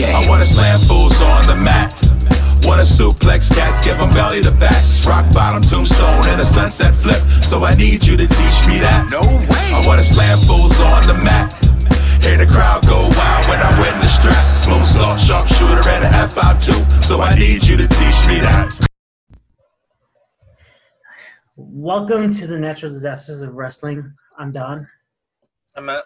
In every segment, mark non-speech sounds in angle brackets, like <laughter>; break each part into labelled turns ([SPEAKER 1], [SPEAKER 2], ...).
[SPEAKER 1] game.
[SPEAKER 2] I wanna slam fools on the mat. Wanna suplex cats, give them belly to backs. Rock bottom tombstone and a sunset flip. So I need you to teach me that.
[SPEAKER 1] No way.
[SPEAKER 2] I wanna slam fools on the mat. Hear the crowd go wild when I win the strap. Moonsault, sharpshooter, and a F5 too. So I need you to teach me that.
[SPEAKER 3] Welcome to the Natural Disasters of Wrestling. I'm Don.
[SPEAKER 4] I'm at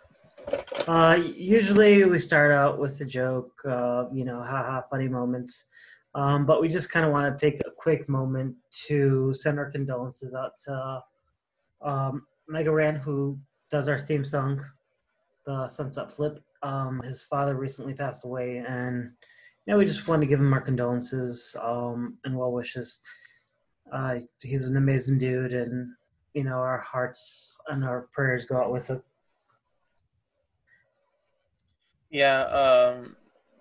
[SPEAKER 3] Uh, usually we start out with a joke, uh, you know, haha, funny moments. Um, but we just kind of want to take a quick moment to send our condolences out to um, Mega Ran, who does our theme song, the Sunset Flip. Um, his father recently passed away, and you know, we just want to give him our condolences um, and well wishes. Uh, he's an amazing dude, and you know, our hearts and our prayers go out with him.
[SPEAKER 4] Yeah. Um,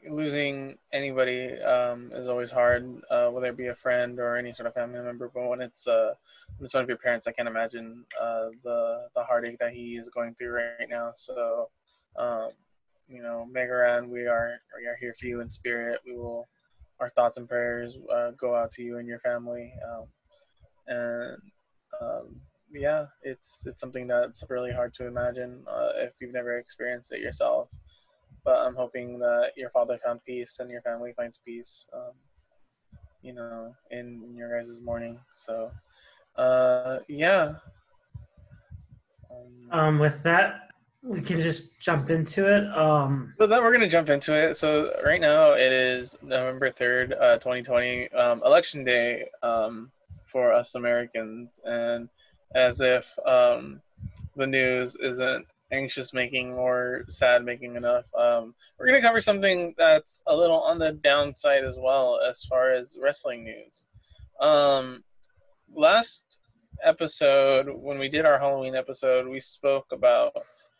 [SPEAKER 4] losing anybody um, is always hard, uh, whether it be a friend or any sort of family member. But when it's uh, when it's one of your parents, I can't imagine uh, the the heartache that he is going through right now. So, um, you know, Mega Ran, we are we are here for you in spirit. We will. Our thoughts and prayers uh, go out to you and your family. Um, and um, yeah, it's it's something that's really hard to imagine uh, if you've never experienced it yourself. But I'm hoping that your father found peace and your family finds peace, um, you know, in, in your guys' mourning. So, uh, yeah. Um,
[SPEAKER 3] Um, with that, we can just jump into it. Um,
[SPEAKER 4] So then we're gonna jump into it. So right now it is November third, uh, 2020, um, election day um, for us Americans, and as if um, the news isn't anxious making or sad making enough, um, we're gonna cover something that's a little on the downside as well as far as wrestling news. Um, last episode, when we did our Halloween episode, we spoke about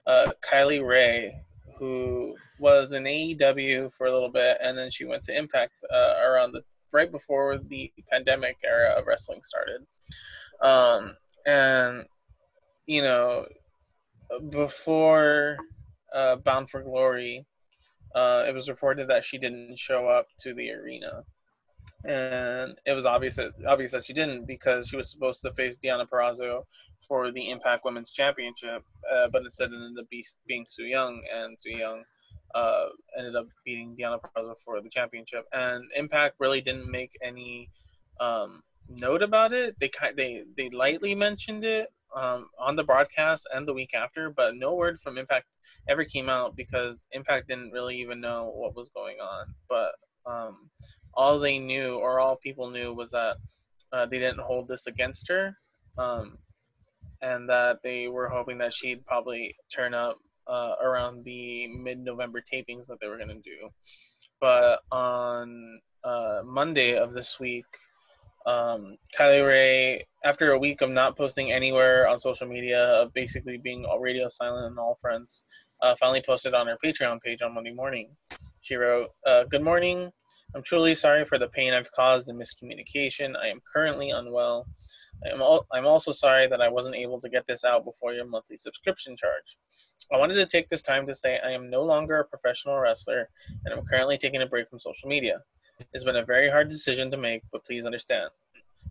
[SPEAKER 4] uh, Kylie Rae, who was in AEW for a little bit, and then she went to Impact uh, around the right before the pandemic era of wrestling started. Um, and you know, before uh, Bound for Glory, uh, it was reported that she didn't show up to the arena, and it was obvious that obvious that she didn't because she was supposed to face Deonna Purrazzo for the Impact Women's Championship, uh, but instead it ended up be, being Su Yung, and Su Yung uh, ended up beating Deonna Purrazzo for the championship. And Impact really didn't make any um, note about it. They they they lightly mentioned it um, on the broadcast and the week after, but no word from Impact ever came out because Impact didn't really even know what was going on. But um, all they knew, or all people knew, was that uh, they didn't hold this against her. Um, and that they were hoping that she'd probably turn up uh, around the mid-November tapings that they were going to do. But on uh, Monday of this week, um, Kylie Rae, after a week of not posting anywhere on social media, of basically being radio silent on all fronts, uh, finally posted on her Patreon page on Monday morning. She wrote, uh, "Good morning. I'm truly sorry for the pain I've caused and miscommunication. I am currently unwell. I am al- I'm also sorry that I wasn't able to get this out before your monthly subscription charge. I wanted to take this time to say I am no longer a professional wrestler and I'm currently taking a break from social media. It's been a very hard decision to make, but please understand.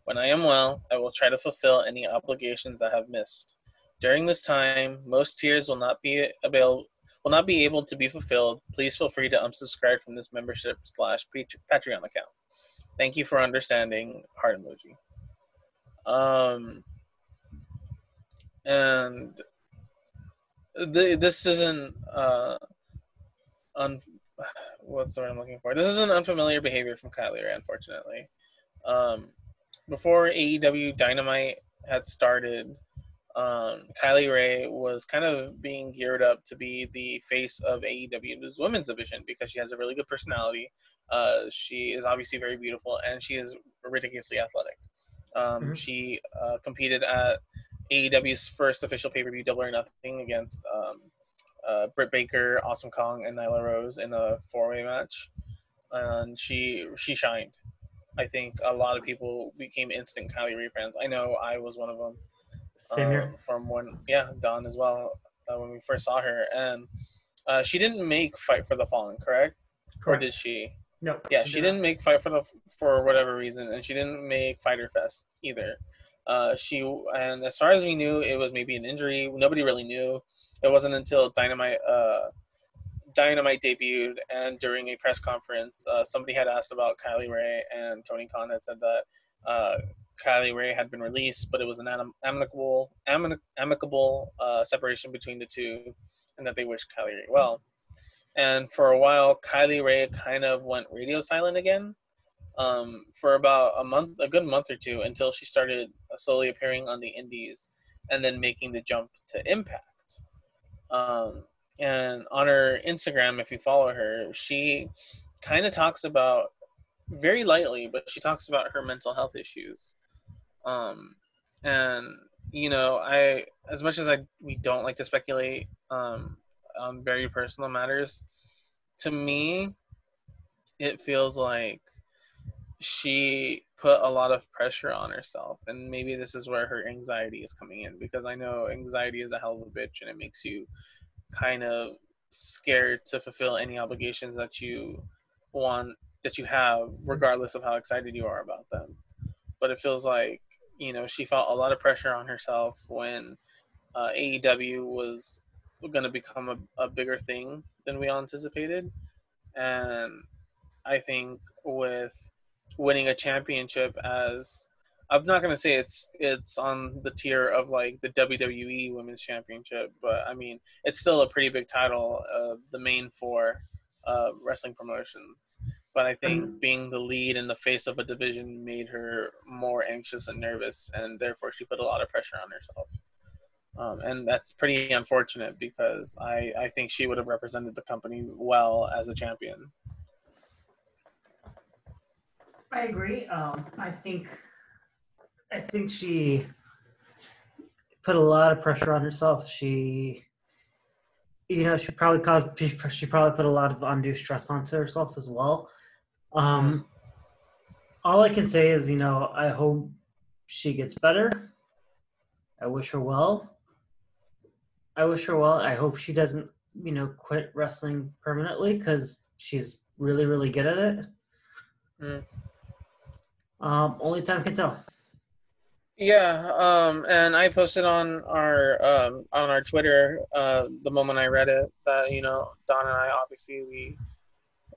[SPEAKER 4] When I am well, I will try to fulfill any obligations I have missed. During this time, most tiers will not be available will not be able to be fulfilled. Please feel free to unsubscribe from this membership slash Patreon account. Thank you for understanding. Heart emoji. Um, and the, this isn't uh, un, what's the word I'm looking for? This is an unfamiliar behavior from Kylie Rae, unfortunately. Um, before AEW Dynamite had started, um, Kylie Rae was kind of being geared up to be the face of AEW's women's division because she has a really good personality. Uh, she is obviously very beautiful and she is ridiculously athletic. Um,
[SPEAKER 3] Mhm.
[SPEAKER 4] She uh, competed at AEW's first official pay per view, Double or Nothing, against um, uh, Britt Baker, Awesome Kong, and Nyla Rose in a four way match, and she she shined. I think a lot of people became instant Kylie Rae fans. I know I was one of them.
[SPEAKER 3] Same
[SPEAKER 4] uh,
[SPEAKER 3] here.
[SPEAKER 4] From when, yeah, Dawn as well. Uh, when we first saw her, and uh, she didn't make Fight for the Fallen, correct? or did she?
[SPEAKER 3] No.
[SPEAKER 4] Yeah, she didn't make fight for the for whatever reason, and she didn't make Fyter Fest either. Uh, she and as far as we knew, it was maybe an injury. Nobody really knew. It wasn't until Dynamite uh, Dynamite debuted, and during a press conference, uh, somebody had asked about Kylie Rae, and Tony Khan had said that uh, Kylie Rae had been released, but it was an amicable amicable uh, separation between the two, and that they wished Kylie Rae well. And for a while, Kylie Rae kind of went radio silent again um, for about a month, a good month or two, until she started slowly appearing on the Indies, and then making the jump to Impact. Um, and on her Instagram, if you follow her, she kind of talks about very lightly, but she talks about her mental health issues. Um, and you know, I as much as I we don't like to speculate um, on very personal matters, to me, it feels like she put a lot of pressure on herself and maybe this is where her anxiety is coming in because i know anxiety is a hell of a bitch and it makes you kind of scared to fulfill any obligations that you want that you have regardless of how excited you are about them. But it feels like you know she felt a lot of pressure on herself when uh, aew was going to become a, a bigger thing than we all anticipated. And i think with winning a championship as I'm not gonna say it's it's on the tier of like the WWE Women's Championship, but I mean it's still a pretty big title, uh, the main four uh, wrestling promotions. But I think mm-hmm. being the lead in the face of a division made her more anxious and nervous, and therefore she put a lot of pressure on herself. Um, and that's pretty unfortunate because I, I think she would have represented the company well as a champion.
[SPEAKER 3] I agree. Um, I think I think she put a lot of pressure on herself. She, you know, she probably caused she probably put a lot of undue stress onto herself as well. Um, all I can say is, you know, I hope she gets better. I wish her well. I wish her well. I hope she doesn't, you know, quit wrestling permanently because she's really, really good at it. Mm. Um, only time can tell.
[SPEAKER 4] Yeah, um, and I posted on our um, on our Twitter uh, the moment I read it that you know Don and I obviously we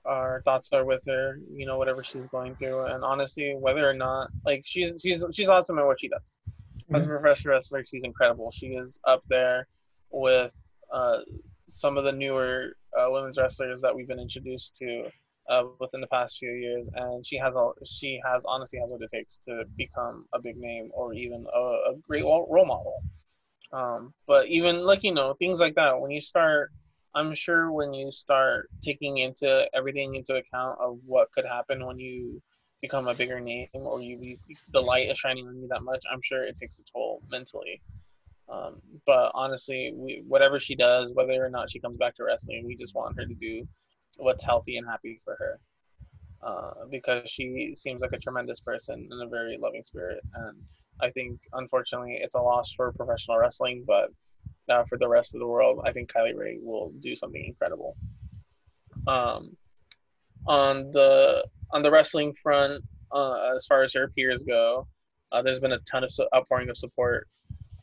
[SPEAKER 4] our thoughts are with her, you know whatever she's going through, and honestly, whether or not like she's she's she's awesome at what she does. Mm-hmm. As a mm-hmm. professional wrestler, she's incredible. She is up there with uh, some of the newer uh, women's wrestlers that we've been introduced to uh, within the past few years, and she has all she has honestly has what it takes to become a big name or even a, a great role model. Um, but even like you know things like that, when you start, I'm sure when you start taking into everything into account of what could happen when you become a bigger name or you the light is shining on you that much, I'm sure it takes a toll mentally. Um, but honestly, we, whatever she does, whether or not she comes back to wrestling, we just want her to do what's healthy and happy for her. Uh, because she seems like a tremendous person and a very loving spirit. And I think, unfortunately, it's a loss for professional wrestling, but uh, for the rest of the world, I think Kylie Rae will do something incredible. Um, on the on the wrestling front, uh, as far as her peers go, uh, there's been a ton of outpouring of support.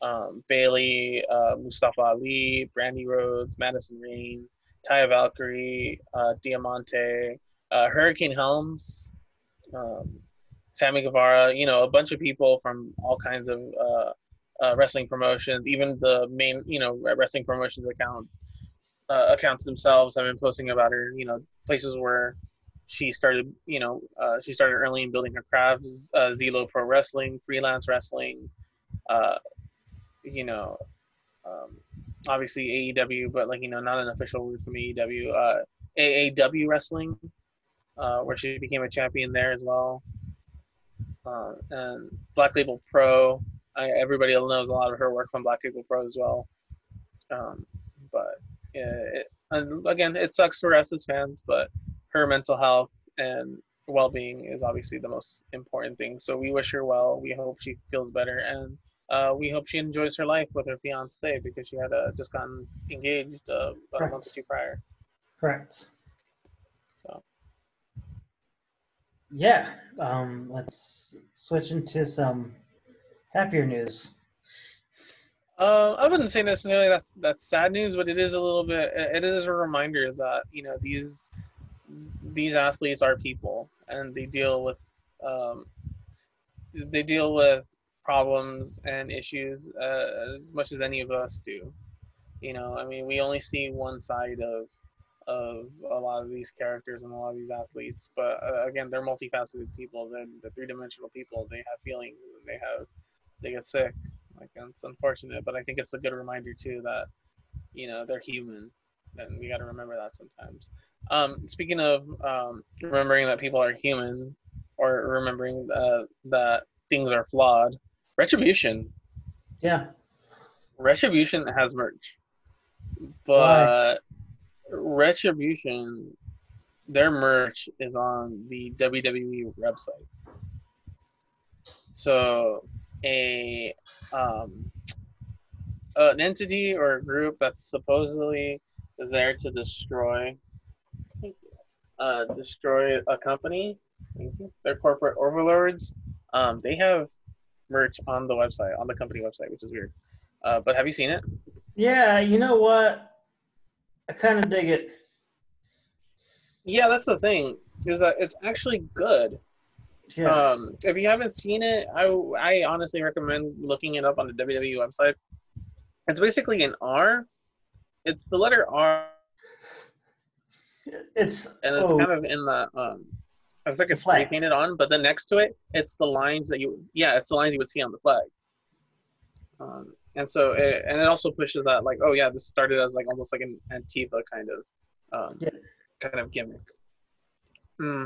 [SPEAKER 4] Um, Bayley, uh, Mustafa Ali, Brandi Rhodes, Madison Rayne, Taya Valkyrie, uh, Diamante, uh, Hurricane Helms, um, Sammy Guevara, you know, a bunch of people from all kinds of uh, uh, wrestling promotions, even the main, you know, wrestling promotions account uh, accounts themselves have been posting about her, you know, places where she started, you know, uh, she started early in building her crafts, uh, Zelo Pro Wrestling, freelance wrestling, you know, um, obviously AEW, but like you know, not an official word from AEW. Uh, AAW Wrestling, uh, where she became a champion there as well. Uh, and Black Label Pro, I, everybody knows a lot of her work from Black Label Pro as well. Um, but it, and again, it sucks for us as fans, but her mental health and well-being is obviously the most important thing. So we wish her well. We hope she feels better and uh, we hope she enjoys her life with her fiance because she had uh, just gotten engaged uh, about Correct. a month or two prior.
[SPEAKER 3] Correct.
[SPEAKER 4] So
[SPEAKER 3] yeah, um, let's switch into some happier news.
[SPEAKER 4] Uh, I wouldn't say necessarily that's that's sad news, but it is a little bit. It is a reminder that you know these these athletes are people, and they deal with um, they deal with problems and issues uh, as much as any of us do. You know, I mean, we only see one side of of a lot of these characters and a lot of these athletes, but uh, again, they're multifaceted people. They're, they're three dimensional people. They have feelings. They have they get sick. Like it's unfortunate, but I think it's a good reminder too that you know they're human, and we got to remember that sometimes. Um, speaking of um, remembering that people are human, or remembering uh, that things are flawed, Retribution.
[SPEAKER 3] Yeah.
[SPEAKER 4] Retribution has merch, but Retribution, their merch is on the WWE website. So a um, an entity or a group that's supposedly there to destroy uh, destroy a company. They're corporate overlords. Um, they have merch on the website, on the company website, which is weird. Uh, but have you seen it?
[SPEAKER 3] Yeah, you know what? I kind of dig it.
[SPEAKER 4] Yeah, that's the thing. Is that it's actually good.
[SPEAKER 3] Yeah.
[SPEAKER 4] Um, if you haven't seen it, I I honestly recommend looking it up on the WWE website. It's basically an R. It's the letter R,
[SPEAKER 3] it's
[SPEAKER 4] and it's
[SPEAKER 3] oh,
[SPEAKER 4] kind of in the um. It's like
[SPEAKER 3] It's
[SPEAKER 4] spray
[SPEAKER 3] flag.
[SPEAKER 4] painted on, but then next to it, it's the lines that you yeah, it's the lines you would see on the flag. Um, and so it, and it also pushes that like oh yeah, this started as like almost like an Antifa kind of um,
[SPEAKER 3] Yeah.
[SPEAKER 4] kind of gimmick. Hmm.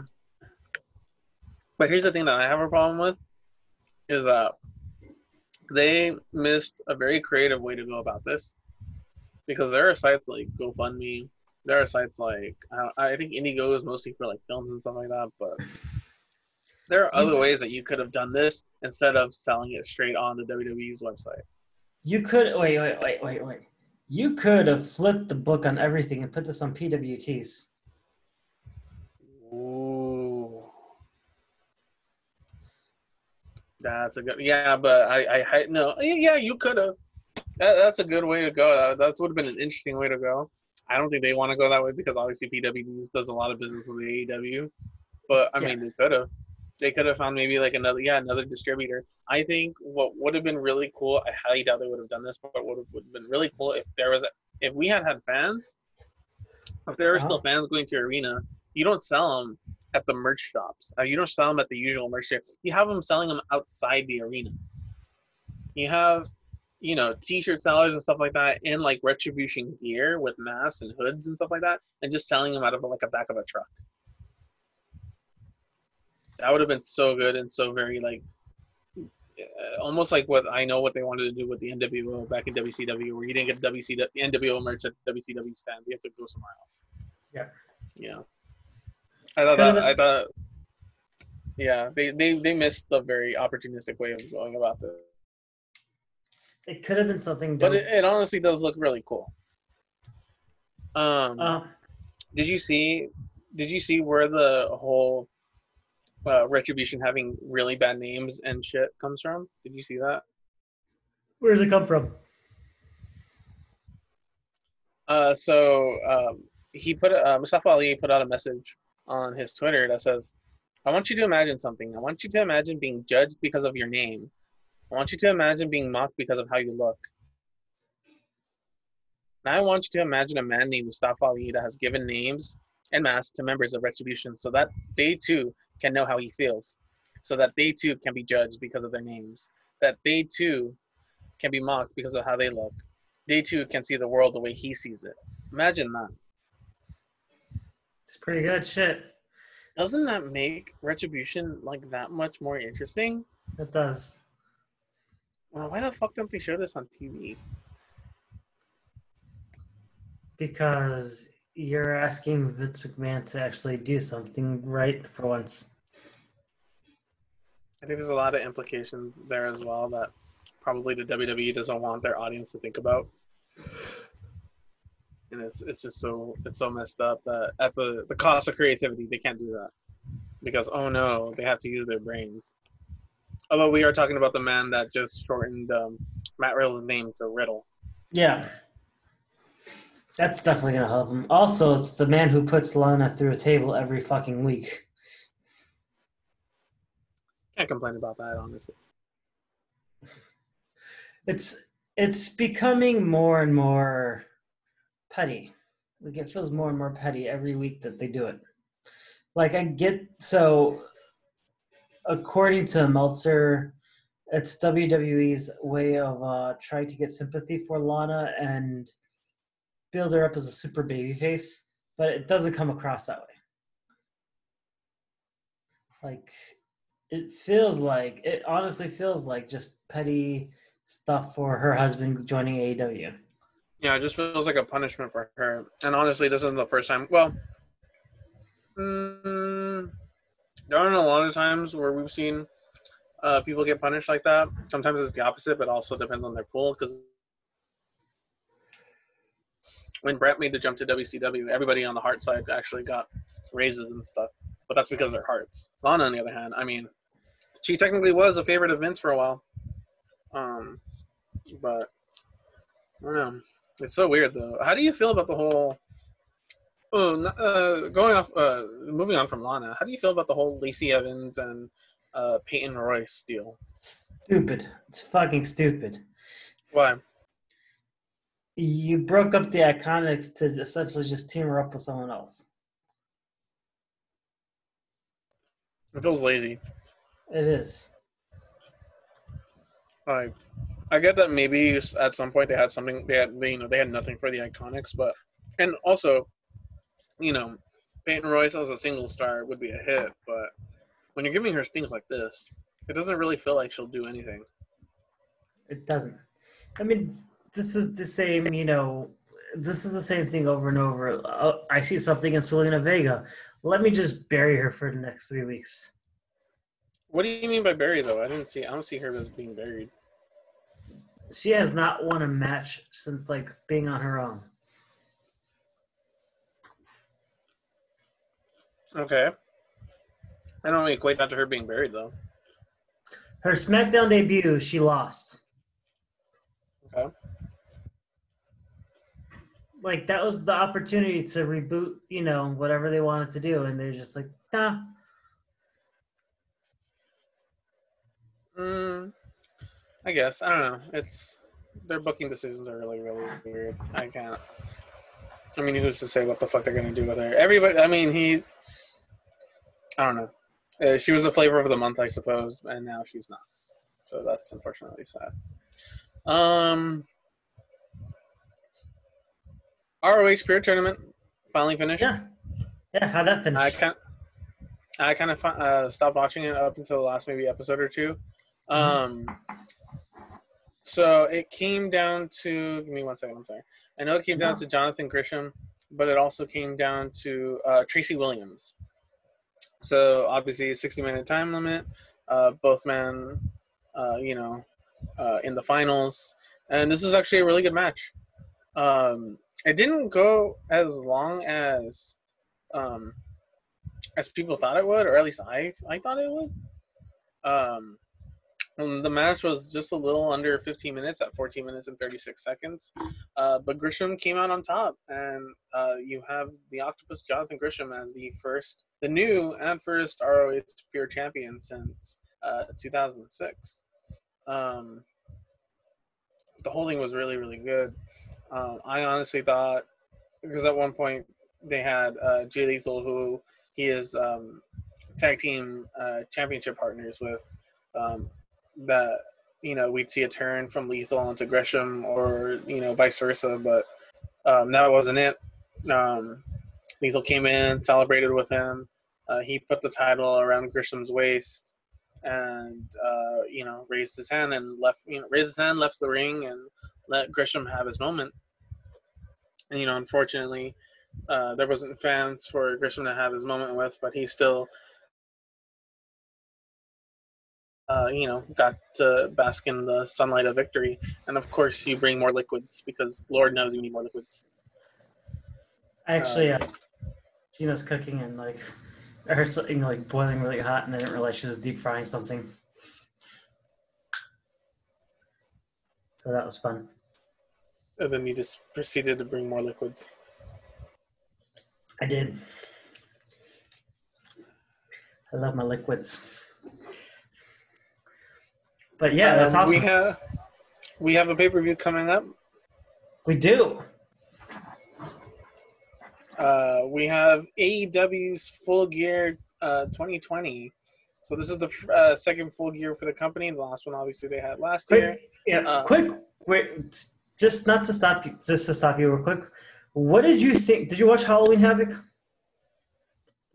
[SPEAKER 4] But here's the thing that I have a problem with is that they missed a very creative way to go about this because there are sites like GoFundMe, there are sites like I, I think Indigo is mostly for like films and stuff like that, but <laughs> there are other ways that you could have done this instead of selling it straight on the WWE's website.
[SPEAKER 3] you could wait, wait, wait, wait, wait. You could have flipped the book on everything and put this on PWTs.
[SPEAKER 4] Ooh. That's a good, yeah, but I, I, no, yeah, you could have. That, that's a good way to go. That, that would have been an interesting way to go. I don't think they want to go that way because obviously PWT does a lot of business with the AEW, but I
[SPEAKER 3] Yeah.
[SPEAKER 4] mean, they could have. They could have found maybe like another, yeah, another distributor. I think what would have been really cool. I highly doubt they would have done this, but what would have been really cool if there was, a, if we had had fans, if there were uh-huh. still fans going to arena, you don't sell them at the merch shops. You don't sell them at the usual merch shops. You have them selling them outside the arena. You have, you know, t-shirt sellers and stuff like that in like retribution gear with masks and hoods and stuff like that, and just selling them out of like a back of a truck. That would have been so good and so very like, uh, almost like what I know what they wanted to do with the NWO back in WCW, where you didn't get WCW the NWO merch at WCW stand. You have to go somewhere else.
[SPEAKER 3] Yeah.
[SPEAKER 4] Yeah. I thought that, I thought yeah, they, they they missed the very opportunistic way of going about this.
[SPEAKER 3] It could have been something.
[SPEAKER 4] But it, it honestly does look really cool. Um
[SPEAKER 3] uh,
[SPEAKER 4] did you see did you see where the whole uh, retribution having really bad names and shit comes from? Did you see that?
[SPEAKER 3] where does it come from?
[SPEAKER 4] Uh, so um, he put uh, Mustafa Ali put out a message on his Twitter that says, "I want you to imagine something. I want you to imagine being judged because of your name. I want you to imagine being mocked because of how you look. Now I want you to imagine a man named Mustafa Ali that has given names and masks to members of Retribution, so that they too can know how he feels, so that they too can be judged because of their names, that they too can be mocked because of how they look." they too can see the world the way he sees it. Imagine that.
[SPEAKER 3] It's pretty good shit.
[SPEAKER 4] Doesn't that make Retribution like that much more interesting?
[SPEAKER 3] It does.
[SPEAKER 4] Well, why the fuck don't they show this on TV?
[SPEAKER 3] Because you're asking Vince McMahon to actually do something right for once.
[SPEAKER 4] I think there's a lot of implications there as well that probably the WWE doesn't want their audience to think about. And it's it's just so it's so messed up that at the the cost of creativity they can't do that. because oh no, they have to use their brains. Although we are talking about the man that just shortened um, Matt Riddle's name to Riddle.
[SPEAKER 3] Yeah. That's definitely gonna help him. Also, it's the man who puts Lana through a table every fucking week.
[SPEAKER 4] Can't complain about that, honestly.
[SPEAKER 3] It's it's becoming more and more petty. Like it feels more and more petty every week that they do it. Like I get so according to Meltzer, it's WWE's way of uh, trying to get sympathy for Lana and build her up as a super baby face, but it doesn't come across that way. Like it feels like it honestly feels like just petty stuff for her husband joining AEW.
[SPEAKER 4] Yeah, it just feels like a punishment for her. And honestly, this isn't the first time. Well, mm, there aren't a lot of times where we've seen uh, people get punished like that. Sometimes it's the opposite, but also depends on their pool. Because when Brett made the jump to WCW, everybody on the Hart side actually got raises and stuff. But that's because they're Harts. Lana, on the other hand, I mean, she technically was a favorite of Vince for a while. Um, but I don't know. It's so weird though. How do you feel about the whole? Oh, uh, going off, uh, moving on from Lana. How do you feel about the whole Lacey Evans and uh, Peyton Royce deal?
[SPEAKER 3] Stupid. It's fucking stupid.
[SPEAKER 4] Why?
[SPEAKER 3] You broke up the Iconics to essentially just team her up with someone else.
[SPEAKER 4] It feels lazy.
[SPEAKER 3] It is.
[SPEAKER 4] Like, I get that maybe at some point they had something. They had, they, you know, they had nothing for the Iconics, but and also, you know, Peyton Royce as a single star would be a hit, but when you're giving her things like this, it doesn't really feel like she'll do anything.
[SPEAKER 3] It doesn't. I mean, this is the same. You know, this is the same thing over and over. Uh, I see something in Zelina Vega. Let me just bury her for the next three weeks.
[SPEAKER 4] What do you mean by bury though? I didn't see. I don't see her as being buried.
[SPEAKER 3] She has not won a match since like being on her own.
[SPEAKER 4] Okay. I don't really equate that to her being buried though.
[SPEAKER 3] Her SmackDown debut, she lost.
[SPEAKER 4] Okay.
[SPEAKER 3] Like that was the opportunity to reboot, you know, whatever they wanted to do, and they're just like, nah.
[SPEAKER 4] Mm, I guess I don't know. It's their booking decisions are really really weird. I can't. I mean, who's to say what the fuck they're gonna do with her? Everybody. I mean, he's. I don't know. Uh, she was a flavor of the month, I suppose, and now she's not. So that's unfortunately sad. Um, ROH Spirit Tournament finally finished.
[SPEAKER 3] Yeah. Yeah, how'd that finish?
[SPEAKER 4] I kind, I kind of uh, stopped watching it up until the last maybe episode or two. Um, so it came down to give me one second. I'm sorry. I know it came down
[SPEAKER 3] No.
[SPEAKER 4] to Jonathan Gresham, but it also came down to uh, Tracy Williams. So obviously, 60 minute time limit. Uh, both men, uh, you know, uh, in the finals, and this is actually a really good match. Um, it didn't go as long as um, as people thought it would, or at least I I thought it would. Um, the match was just a little under 15 minutes at 14 minutes and 36 seconds. Uh, but Gresham came out on top, and uh, you have the Octopus Jonathan Gresham as the first, the new and first ROH Pure Champion since uh, 2006. Um, the whole thing was really, really good. Um, I honestly thought, because at one point they had uh, Jay Lethal, who he is um, tag team uh, championship partners with, um, that you know we'd see a turn from Lethal into Gresham, or you know vice versa, but um, that wasn't it. Um, Lethal came in, celebrated with him. Uh, he put the title around Gresham's waist, and uh, you know raised his hand and left. You know, raised his hand, left the ring, and let Gresham have his moment. And you know, unfortunately, uh, there wasn't fans for Gresham to have his moment with, but he still, uh, you know, got to bask in the sunlight of victory. And of course, you bring more liquids because Lord knows you need more liquids.
[SPEAKER 3] Actually, uh, Gina's cooking, and like, I heard something like boiling really hot, and I didn't realize she was deep frying something. So that was fun.
[SPEAKER 4] And then you just proceeded to bring more liquids.
[SPEAKER 3] I did. I love my liquids. But yeah, that's
[SPEAKER 4] Um,
[SPEAKER 3] awesome.
[SPEAKER 4] We have we have a pay per view coming up.
[SPEAKER 3] we do.
[SPEAKER 4] Uh, we have AEW's Full Gear uh, 2020. So this is the uh, second full gear for the company. The last one, obviously, they had last year.
[SPEAKER 3] Quick, yeah,
[SPEAKER 4] Uh,
[SPEAKER 3] quick, wait, just not to stop you, just to stop you real quick. What did you think? Did you watch Halloween Havoc?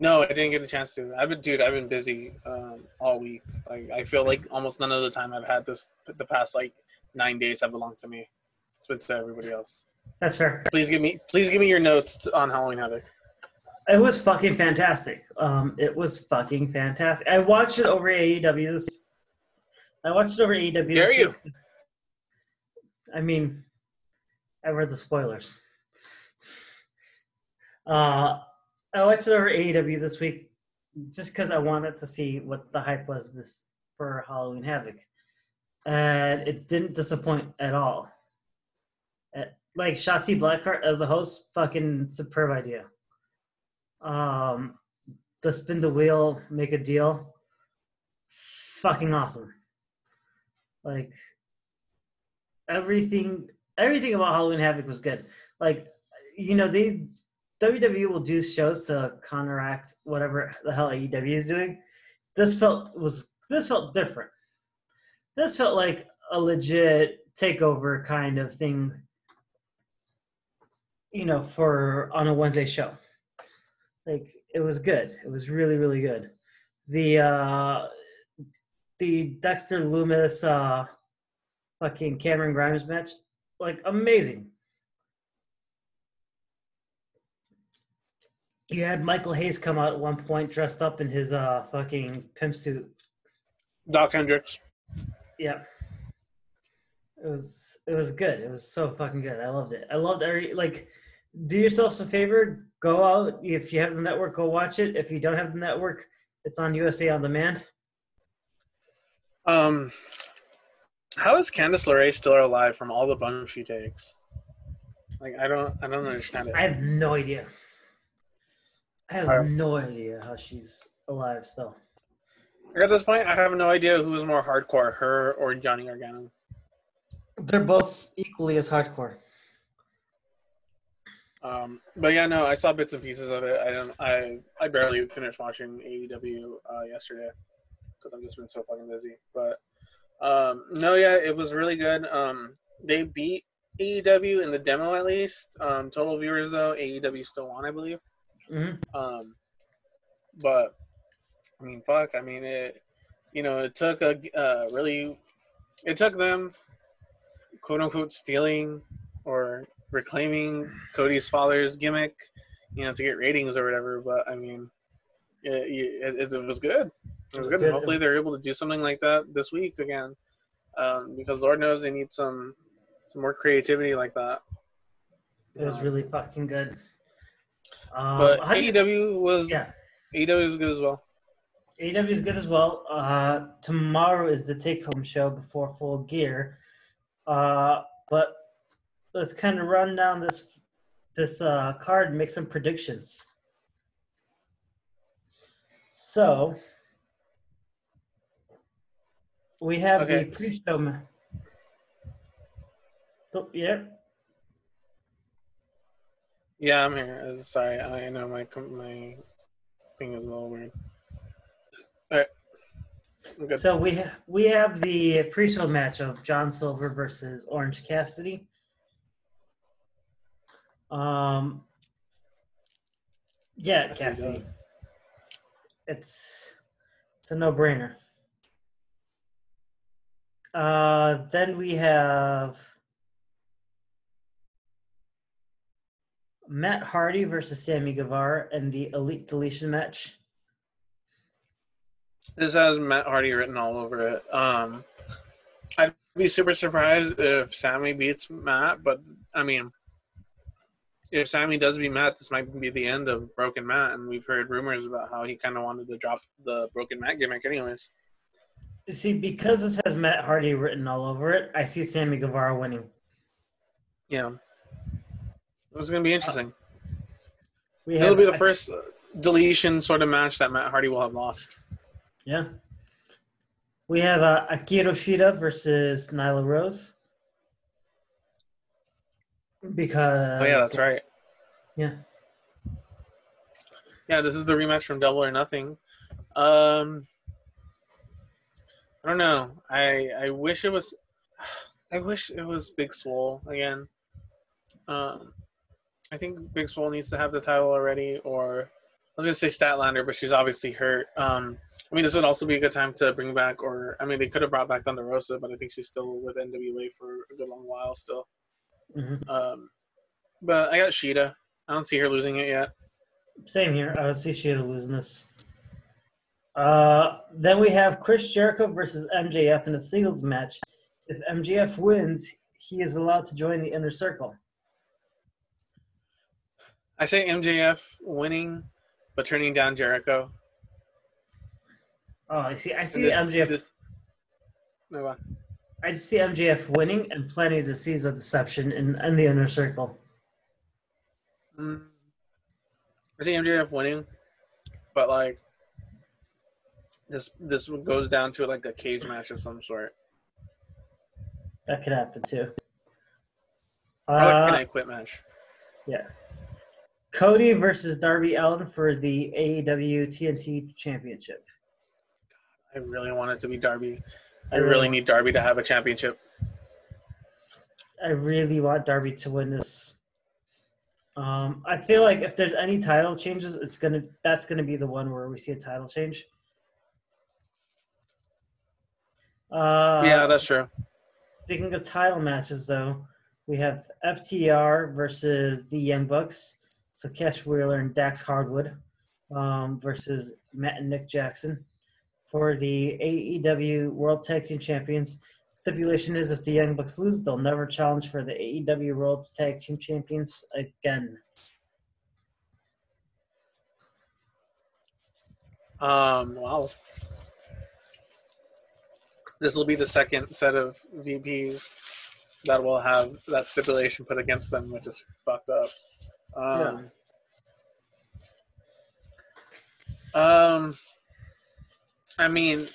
[SPEAKER 4] No, I didn't get a chance to. I've been, dude. I've been busy um, all week. Like, I feel like almost none of the time I've had this. The past like nine days have belonged to me. It's been to everybody else.
[SPEAKER 3] That's fair.
[SPEAKER 4] Please give me, please give me your notes on Halloween Havoc.
[SPEAKER 3] It was fucking fantastic. Um, it was fucking fantastic. I watched it over AEW. This, I watched it over AEW.
[SPEAKER 4] Dare you.
[SPEAKER 3] I mean, I read the spoilers. Uh, I watched over AEW this week just because I wanted to see what the hype was this for Halloween Havoc, and it didn't disappoint at all. Uh, Like Shotzi Blackheart as a host, fucking superb idea. Um, the spin the wheel, make a deal, fucking awesome. Like everything, everything about Halloween Havoc was good. Like you know, they WWE will do shows to counteract whatever the hell AEW is doing. This felt was this felt different. This felt like a legit takeover kind of thing. You know, for on a Wednesday show. Like it was good. It was really really good. The uh the Dexter Lumis uh fucking Cameron Grimes match like amazing. You had Michael Hayes come out at one point dressed up in his uh fucking pimp suit.
[SPEAKER 4] Doc Hendrix.
[SPEAKER 3] Yeah. It was it was good. It was so fucking good. I loved it. I loved every like do yourselves a favor, go out if you have the network, go watch it. If you don't have the network, it's on USA on demand.
[SPEAKER 4] Um, how is Candice LeRae still alive from all the bumps she takes? Like, I don't, I don't understand it.
[SPEAKER 3] I have no idea. I have no idea how she's alive still.
[SPEAKER 4] At this point, I have no idea who is more hardcore, her or Johnny Gargano.
[SPEAKER 3] They're both equally as hardcore.
[SPEAKER 4] Um, but yeah, no, I saw bits and pieces of it. I don't, I, I barely finished watching AEW uh, yesterday because I've just been so fucking busy. But um, no, yeah, it was really good. Um, they beat AEW in the demo at least. Um, total viewers though, AEW still won, I believe.
[SPEAKER 3] Hmm
[SPEAKER 4] Um, but I mean, fuck. I mean, it. You know, it took a uh, really, it took them, quote unquote, stealing or reclaiming Cody's father's gimmick, you know, to get ratings or whatever. But I mean, it, it, it was good. It was good.
[SPEAKER 3] good.
[SPEAKER 4] Hopefully, they're able to do something like that this week again, um, because Lord knows they need some some more creativity like that.
[SPEAKER 3] It was really fucking good. Um,
[SPEAKER 4] But AEW was
[SPEAKER 3] yeah,
[SPEAKER 4] AEW was good as well.
[SPEAKER 3] AEW is good as well. Uh, tomorrow is the take-home show before Full Gear. Uh, but let's kind of run down this this uh, card and make some predictions. So we have
[SPEAKER 4] Okay.
[SPEAKER 3] the pre-show. ma- Oh, yeah.
[SPEAKER 4] Yeah, I'm here. Sorry, I know my my thing is a little weird. All right,
[SPEAKER 3] So we ha- we have the pre-show match of John Silver versus Orange Cassidy. Um, yeah,
[SPEAKER 4] Cassidy
[SPEAKER 3] Cassidy. It's it's a no-brainer. Uh, then we have Matt Hardy versus Sammy Guevara in the Elite Deletion match.
[SPEAKER 4] This has Matt Hardy written all over it. Um, I'd be super surprised if Sammy beats Matt, but I mean, if Sammy does beat Matt, this might be the end of Broken Matt, and we've heard rumors about how he kind of wanted to drop the Broken Matt gimmick, anyways.
[SPEAKER 3] See, because this has Matt Hardy written all over it, I see Sammy Guevara winning.
[SPEAKER 4] Yeah, this is gonna be interesting.
[SPEAKER 3] We
[SPEAKER 4] This will be the first uh, deletion sort of match that Matt Hardy will have lost.
[SPEAKER 3] Yeah. We have uh, Akira Shida versus Nyla Rose. Because
[SPEAKER 4] Oh yeah, that's right.
[SPEAKER 3] Yeah.
[SPEAKER 4] Yeah, this is the rematch from Double or Nothing. Um, I don't know. I I wish it was. <sighs> I wish it was Big Swole again. Um, I think Big Swole needs to have the title already, or I was gonna say Statlander, but she's obviously hurt. Um, I mean, this would also be a good time to bring back, or I mean, they could have brought back Thunder Rosa, but I think she's still with NWA for a good long while still.
[SPEAKER 3] Mhm.
[SPEAKER 4] Um, but I got Shida. I don't see her losing it yet.
[SPEAKER 3] Same here. I would see Shida losing this. Uh, then we have Chris Jericho versus MJF in a singles match. If MJF wins, he is allowed to join the inner circle.
[SPEAKER 4] I say MJF winning, but turning down Jericho.
[SPEAKER 3] Oh, I see. I see
[SPEAKER 4] This-
[SPEAKER 3] MJF.
[SPEAKER 4] this- no, on.
[SPEAKER 3] I just see MJF winning and planting the seeds of deception in, in the inner circle.
[SPEAKER 4] Mm. I see MJF winning, but like this this goes down to like a cage match of some sort.
[SPEAKER 3] That could happen too.
[SPEAKER 4] Or like
[SPEAKER 3] Uh,
[SPEAKER 4] an I quit match.
[SPEAKER 3] Yeah. Cody versus Darby Allin for the AEW TNT Championship.
[SPEAKER 4] I really want it to be Darby. I really- need Darby to have a championship.
[SPEAKER 3] I really want Darby to win this. Um, I feel like if there's any title changes, it's gonna that's gonna be the one where we see a title change. Uh,
[SPEAKER 4] yeah, that's true.
[SPEAKER 3] Speaking of title matches, though, we have FTR versus the Young Bucks. So Cash Wheeler and Dax Hardwood um, versus Matt and Nick Jackson for the AEW World Tag Team Champions. Stipulation is if the Young Bucks lose, they'll never challenge for the AEW World Tag Team Champions again.
[SPEAKER 4] Um, wow. This will be the second set of VPs that will have that stipulation put against them, which is fucked up. Um, um, I mean,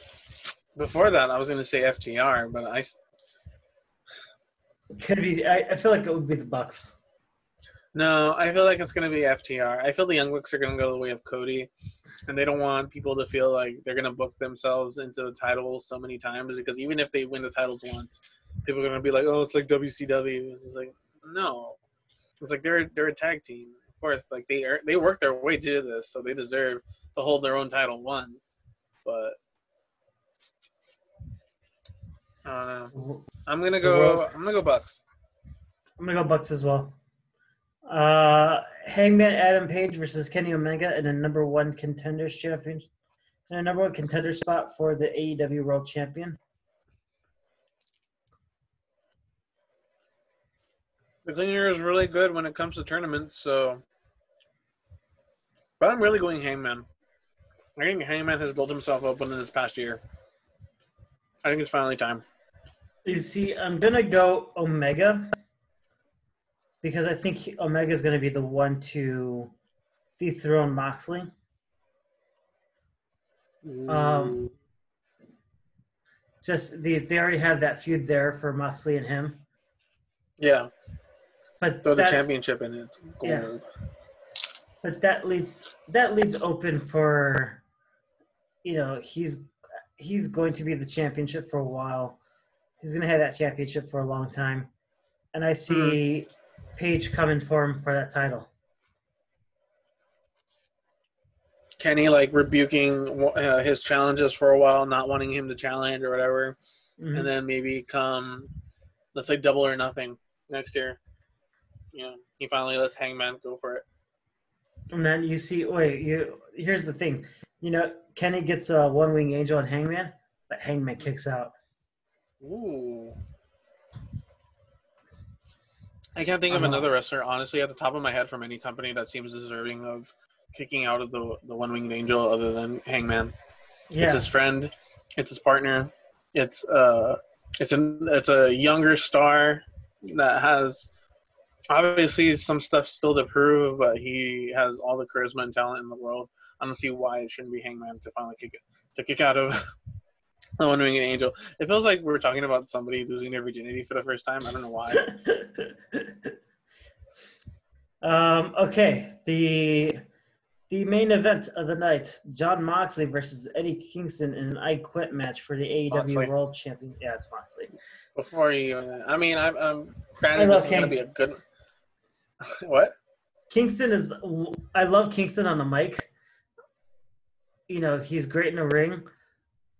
[SPEAKER 4] before that, I was going to say FTR, but I.
[SPEAKER 3] Could be. I, I feel like it would be the Bucks.
[SPEAKER 4] no, I feel like it's going to be FTR. I feel the Young Bucks are going to go the way of Cody, and they don't want people to feel like they're going to book themselves into the titles so many times because even if they win the titles once, people are going to be like, "Oh, it's like WCW." It's like, no, it's like they're they're a tag team. Of course, like they are, they work their way to this, so they deserve to hold their own title once. But I don't know. I'm gonna go. I'm gonna go Bucks.
[SPEAKER 3] I'm gonna go Bucks as well. Uh, Hangman Adam Page versus Kenny Omega in a number one contenders champion, in a number one contender spot for the AEW World Champion.
[SPEAKER 4] The cleaner is really good when it comes to tournaments, so. But I'm really going Hangman. I think Hangman has built himself up in this past year. I think it's finally time.
[SPEAKER 3] You see, I'm gonna go Omega because I think Omega is gonna be the one to dethrone Moxley. Um, Just the, they already have that feud there for Moxley and him,
[SPEAKER 4] yeah,
[SPEAKER 3] but
[SPEAKER 4] throw the championship in it's gold.
[SPEAKER 3] Yeah. but that leads that leads open for you know he's he's going to be the championship for a while he's going to have that championship for a long time and i see Page coming for him for that title
[SPEAKER 4] Kenny like rebuking uh, his challenges for a while, not wanting him to challenge or whatever,
[SPEAKER 3] Mhm.
[SPEAKER 4] and then maybe come, let's say double or nothing next year. You know, he finally lets Hangman go for it.
[SPEAKER 3] and then you see wait you here's the thing you know kenny gets a one wing angel on hangman but hangman kicks out
[SPEAKER 4] Ooh. I can't think of
[SPEAKER 3] Uh-huh.
[SPEAKER 4] another wrestler, honestly, at the top of my head from any company that seems deserving of kicking out of the the one winged angel other than Hangman.
[SPEAKER 3] Yeah,
[SPEAKER 4] It's his friend, it's his partner, it's uh it's a it's a younger star that has obviously some stuff still to prove, but he has all the charisma and talent in the world. I don't see why it shouldn't be Hangman to finally kick to kick out of <laughs> the one winged angel. It feels like we're talking about somebody losing their virginity for the first time. I don't know why. <laughs>
[SPEAKER 3] um, okay, the the main event of the night: Jon Moxley versus Eddie Kingston in an I Quit match for the AEW
[SPEAKER 4] Moxley.
[SPEAKER 3] World Champion. Yeah, it's Moxley.
[SPEAKER 4] before you I mean I'm, I'm granted
[SPEAKER 3] love
[SPEAKER 4] this is gonna be a good <laughs> what?
[SPEAKER 3] Kingston is. I love Kingston on the mic. You know, he's great in the ring.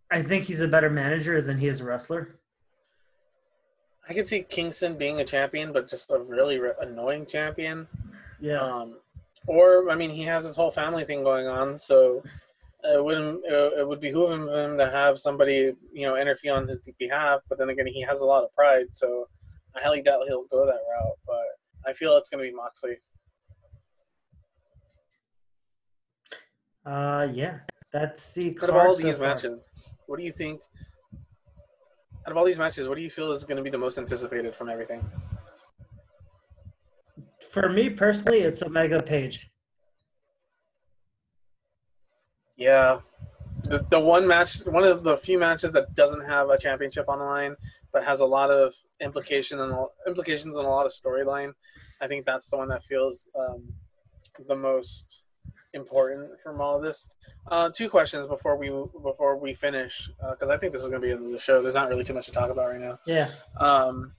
[SPEAKER 3] I think he's a better manager than he is a wrestler.
[SPEAKER 4] I could see Kingston being a champion, but just a really re- annoying champion.
[SPEAKER 3] Yeah.
[SPEAKER 4] Um, or I mean, he has his whole family thing going on, so it wouldn't it, it would behoove him to have somebody you know interfere on his behalf. But then again, he has a lot of pride, so I highly doubt he'll go that route. But I feel it's going to be Moxley.
[SPEAKER 3] Uh, yeah. That's the
[SPEAKER 4] Out of all
[SPEAKER 3] card so
[SPEAKER 4] these
[SPEAKER 3] far.
[SPEAKER 4] matches, what do you think? Out of all these matches, what do you feel is going to be the most anticipated from everything?
[SPEAKER 3] For me personally, it's Omega Page.
[SPEAKER 4] Yeah, the the one match, one of the few matches that doesn't have a championship on the line, but has a lot of implication and implications and a lot of storyline. I think that's the one that feels um, the most important from all of this. Uh, two questions before we before we finish, because I think this is going to be in the show. There's not really too much to talk about right now.
[SPEAKER 3] Yeah.
[SPEAKER 4] Um,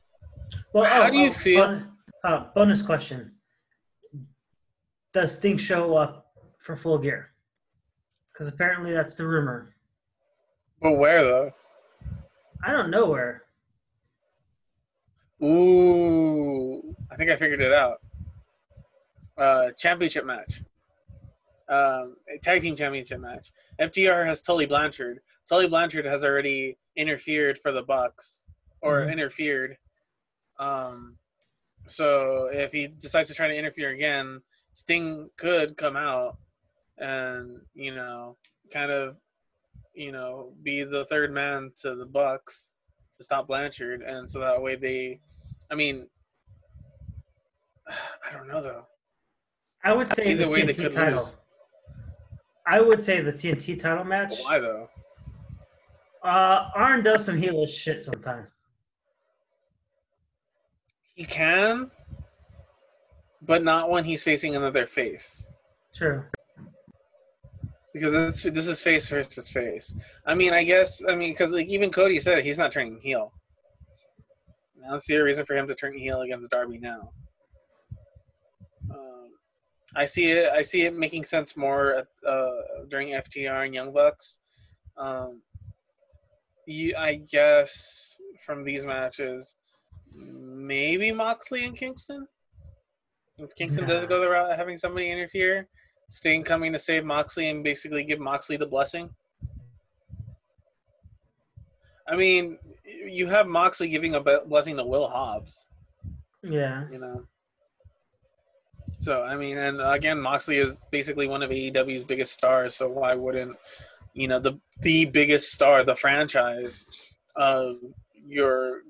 [SPEAKER 3] Well,
[SPEAKER 4] How
[SPEAKER 3] oh,
[SPEAKER 4] do you
[SPEAKER 3] oh,
[SPEAKER 4] feel-
[SPEAKER 3] bon- uh, bonus question: Does Sting show up for Full Gear? Because apparently that's the rumor.
[SPEAKER 4] but where though?
[SPEAKER 3] I don't know where.
[SPEAKER 4] Ooh, I think I figured it out. Uh, championship match. Um, a tag team championship match. FTR has Tully Blanchard. Tully Blanchard has already interfered for the Bucks, or
[SPEAKER 3] Mhm.
[SPEAKER 4] interfered. Um, so if he decides to try to interfere again, Sting could come out and you know, kind of, you know, be the third man to the Bucks to stop Blanchard, and so that way they, I mean, <sighs> I don't know though.
[SPEAKER 3] I would say
[SPEAKER 4] Either
[SPEAKER 3] the
[SPEAKER 4] way, they
[SPEAKER 3] TNT
[SPEAKER 4] could
[SPEAKER 3] title.
[SPEAKER 4] lose.
[SPEAKER 3] I would say the TNT title match.
[SPEAKER 4] Why though?
[SPEAKER 3] Uh, Arn does some heelish shit sometimes.
[SPEAKER 4] He can, but not when he's facing another face.
[SPEAKER 3] True.
[SPEAKER 4] Because it's, this is face versus face. I mean, I guess, I mean, because like even Cody said he's not turning heel. I don't see a reason for him to turn heel against Darby now. Um, I see it. I see it making sense more at, uh, during FTR and Young Bucks. Um, you, I guess from these matches, maybe Moxley and Kingston. If Kingston does go the route of having somebody interfere, Sting coming to save Moxley and basically give Moxley the blessing. I mean, you have Moxley giving a blessing to Will Hobbs,
[SPEAKER 3] Yeah.
[SPEAKER 4] you know. So I mean, and again, Moxley is basically one of AEW's biggest stars. So why wouldn't you know the the biggest star, the franchise, of your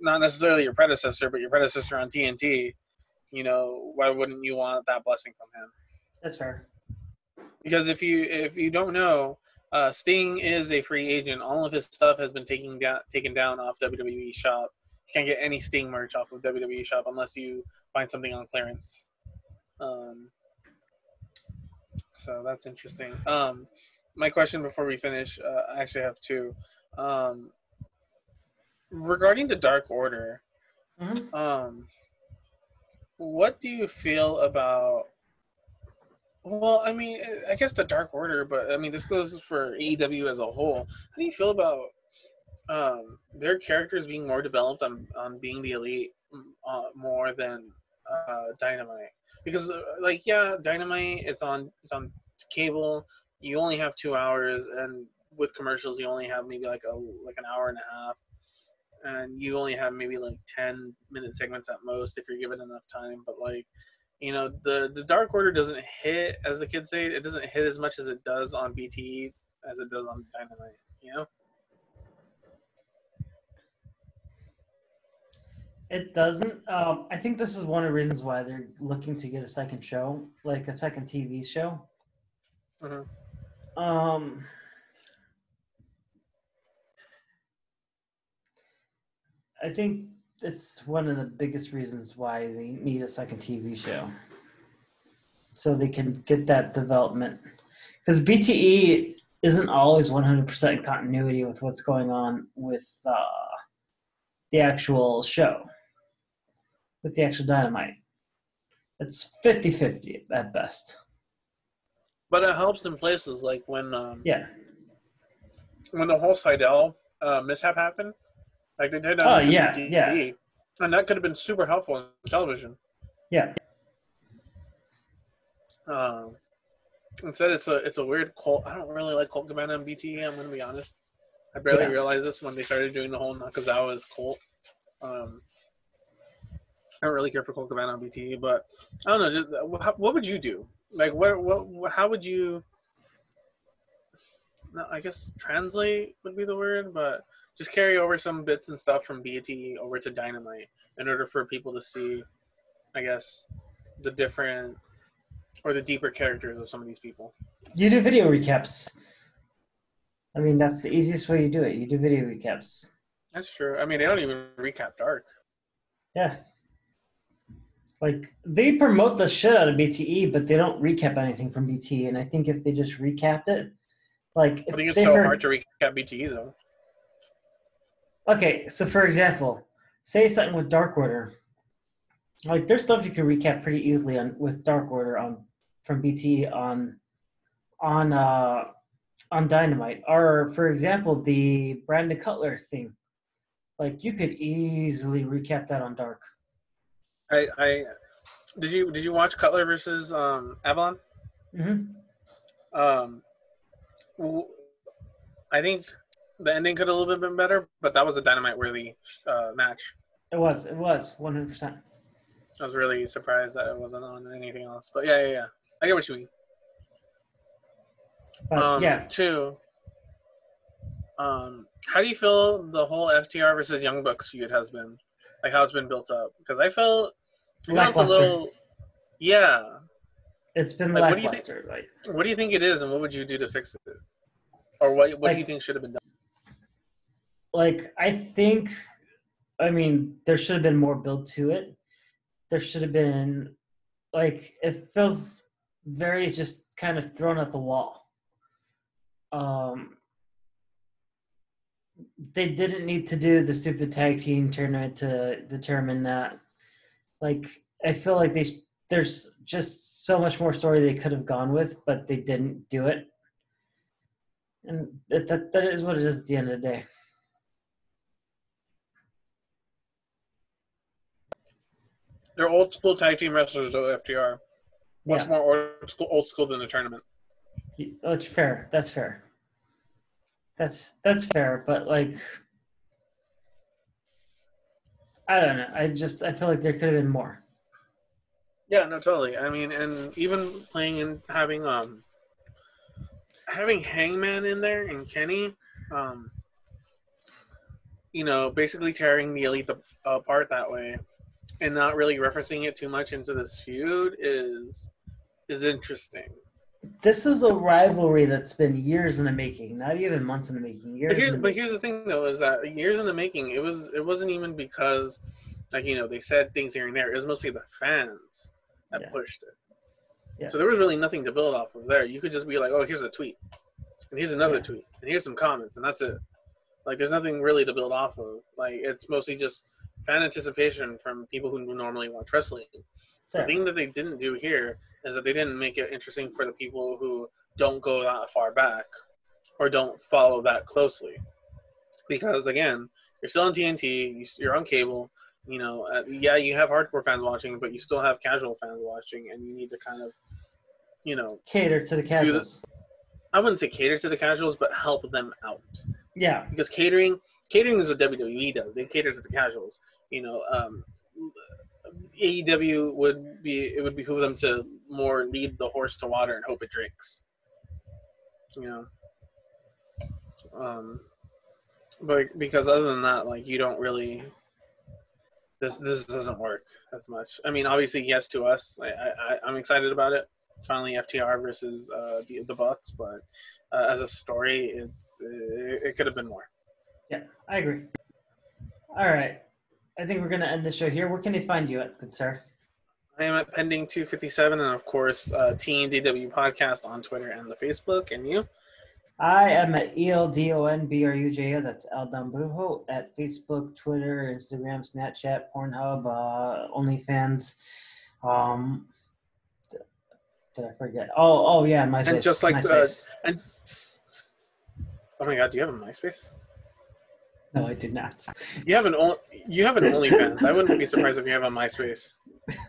[SPEAKER 4] not necessarily your predecessor, but your predecessor on TNT? You know, why wouldn't you want that blessing from him?
[SPEAKER 3] That's fair.
[SPEAKER 4] because if you if you don't know, uh, Sting is a free agent. All of his stuff has been taken down taken down off WWE Shop. You can't get any Sting merch off of WWE Shop unless you find something on clearance. Um, so that's interesting. Um, my question before we finish, uh, I actually have two. Um, regarding the Dark Order,
[SPEAKER 3] Mhm.
[SPEAKER 4] um, what do you feel about? Well, I mean, I guess the Dark Order, but I mean, this goes for AEW as a whole. How do you feel about um, their characters being more developed on, on being the elite uh, more than uh, Dynamite? Because, uh, like, yeah, Dynamite, it's on it's on cable. You only have two hours, and with commercials, you only have maybe like a like an hour and a half. and you only have maybe like 10 minute segments at most if you're given enough time but like you know the the dark order doesn't hit as the kids say it doesn't hit as much as it does on bte as it does on dynamite you know
[SPEAKER 3] It doesn't. Um, I think this is one of the reasons why they're looking to get a second show, like a second TV show.
[SPEAKER 4] Mhm.
[SPEAKER 3] Um, I think it's one of the biggest reasons why they need a second TV show, so they can get that development. Because BTE isn't always 100% continuity with what's going on with uh, the actual show, with the actual Dynamite. It's 50 50 at best.
[SPEAKER 4] but it helps in places like when um
[SPEAKER 3] Yeah.
[SPEAKER 4] when the whole Sydal uh, mishap happened like they did
[SPEAKER 3] Oh,
[SPEAKER 4] on
[SPEAKER 3] yeah,
[SPEAKER 4] BTE,
[SPEAKER 3] yeah.
[SPEAKER 4] and that could have been super helpful on television
[SPEAKER 3] Yeah.
[SPEAKER 4] Um, instead, it's a it's a weird cult. I don't really like Colt Cabana on BTE. I'm gonna be honest. I barely
[SPEAKER 3] Yeah.
[SPEAKER 4] realized this when they started doing the whole Nakazawa's cult. Um, I don't really care for Colt Cabana on BTE, but I don't know. Just, how, what would you do? Like, what, what, what, how would you? No, I guess translate would be the word, but just carry over some bits and stuff from BTE over to Dynamite in order for people to see, I guess, the different or the deeper characters of some of these people.
[SPEAKER 3] You do video recaps. I mean, that's the easiest way you do it. You do video recaps.
[SPEAKER 4] That's true. I mean, they don't even recap Dark.
[SPEAKER 3] Yeah. Like they promote the shit out of BTE, but they don't recap anything from BTE. And I think if they just recapped it, like
[SPEAKER 4] I think it's so
[SPEAKER 3] for-
[SPEAKER 4] hard to recap BTE though.
[SPEAKER 3] Okay, so for example, say something with Dark Order. Like there's stuff you can recap pretty easily on with Dark Order on from BT on on uh on Dynamite. Or for example, the Brandon Cutler thing. Like you could easily recap that on Dark.
[SPEAKER 4] I, I did you did you watch Cutler versus um, Avalon?
[SPEAKER 3] hmm
[SPEAKER 4] Um, I think the ending could have a little bit been better, but that was a dynamite worthy uh, match.
[SPEAKER 3] It was. It was 100. percent
[SPEAKER 4] I was really surprised that it wasn't on anything else. But yeah, yeah, yeah. I get what you mean.
[SPEAKER 3] But
[SPEAKER 4] um,
[SPEAKER 3] yeah,
[SPEAKER 4] Two. Um, how do you feel the whole FTR versus Young Bucks feud has been? Like how it's been built up? Because I felt, it's a little. Yeah.
[SPEAKER 3] it's been
[SPEAKER 4] like, what do you think-
[SPEAKER 3] lackluster. Like
[SPEAKER 4] What do you think it is, and what would you do to fix it? Or what? What do you think should have been done?
[SPEAKER 3] Like I think I mean there should have been more build to it. There should have been like it feels very just kind of thrown at the wall. Um they didn't need to do the stupid tag team tournament to determine that. Like I feel like they there's just so much more story they could have gone with, but they didn't do it. And that, that, that is what it is at the end of the day.
[SPEAKER 4] They're old school tag team wrestlers, though. FTR. Much
[SPEAKER 3] Yeah.
[SPEAKER 4] more old school, old school than the tournament.
[SPEAKER 3] That's fair. That's fair. That's that's fair, but like I don't know. I just I feel like there could have been more.
[SPEAKER 4] Yeah, no, totally. I mean, and even playing and having um having Hangman in there and Kenny, um, you know, basically tearing the elite apart that way, and not really referencing it too much into this feud is is interesting.
[SPEAKER 3] This is a rivalry that's been years in the making, not even months in the making. Years.
[SPEAKER 4] But, here, but
[SPEAKER 3] making.
[SPEAKER 4] here's the thing, though, is that years in the making, it was it wasn't even because, like you know, they said things here and there. It was mostly the fans that
[SPEAKER 3] Yeah.
[SPEAKER 4] pushed it.
[SPEAKER 3] Yeah.
[SPEAKER 4] So there was really nothing to build off of there. You could just be like, oh, here's a tweet, and here's another
[SPEAKER 3] Yeah.
[SPEAKER 4] tweet, and here's some comments, and that's it. Like, there's nothing really to build off of. Like, it's mostly just fan anticipation from people who normally watch wrestling. The thing that they didn't do here is that they didn't make it interesting for the people who don't go that far back or don't follow that closely. Because again, you're still on TNT, you- you're on cable. You know, uh, yeah, you have hardcore fans watching, but you still have casual fans watching, and you need to kind of, you know,
[SPEAKER 3] Cater to the casuals.
[SPEAKER 4] I wouldn't say cater to the casuals, but help them out
[SPEAKER 3] Yeah.
[SPEAKER 4] because catering catering is what WWE does. They cater to the casuals. You know, um, AEW would be it would behoove them to more lead the horse to water and hope it drinks. You know, um, but because other than that, like you don't really. This this doesn't work as much. I mean, obviously, yes to us. I, I I'm excited about it. It's finally FTR versus uh, the the Bucks, but uh, as a story, it's it, it could have been more.
[SPEAKER 3] Yeah, I agree. All right. I think we're going to end the show here. Where can they find you at, good sir?
[SPEAKER 4] I am at Pending 257, and of course, uh, TNDW Podcast on Twitter and the Facebook. And you?
[SPEAKER 3] I am at E L D O N B R U J O. That's Eldon Brujo at Facebook, Twitter, Instagram, Snapchat, Pornhub, uh, OnlyFans. Um, did I forget? Oh, oh yeah, MySpace.
[SPEAKER 4] And just like the-
[SPEAKER 3] MySpace.
[SPEAKER 4] And oh my God, do you have a MySpace?
[SPEAKER 3] No, I did not.
[SPEAKER 4] You have an only you have an OnlyFans. I wouldn't be surprised if you have a MySpace.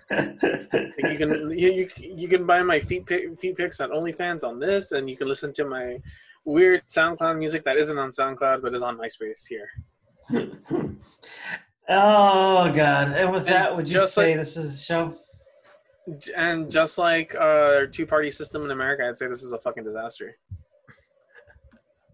[SPEAKER 4] Like, you can you, you you can buy my feet pic, feet pics on OnlyFans on this, and you can listen to my weird SoundCloud music that isn't on SoundCloud but is on MySpace here.
[SPEAKER 3] oh God! And with
[SPEAKER 4] And
[SPEAKER 3] that, would you say
[SPEAKER 4] like-
[SPEAKER 3] this is a show?
[SPEAKER 4] And just like our two party system in America, I'd say this is a fucking disaster.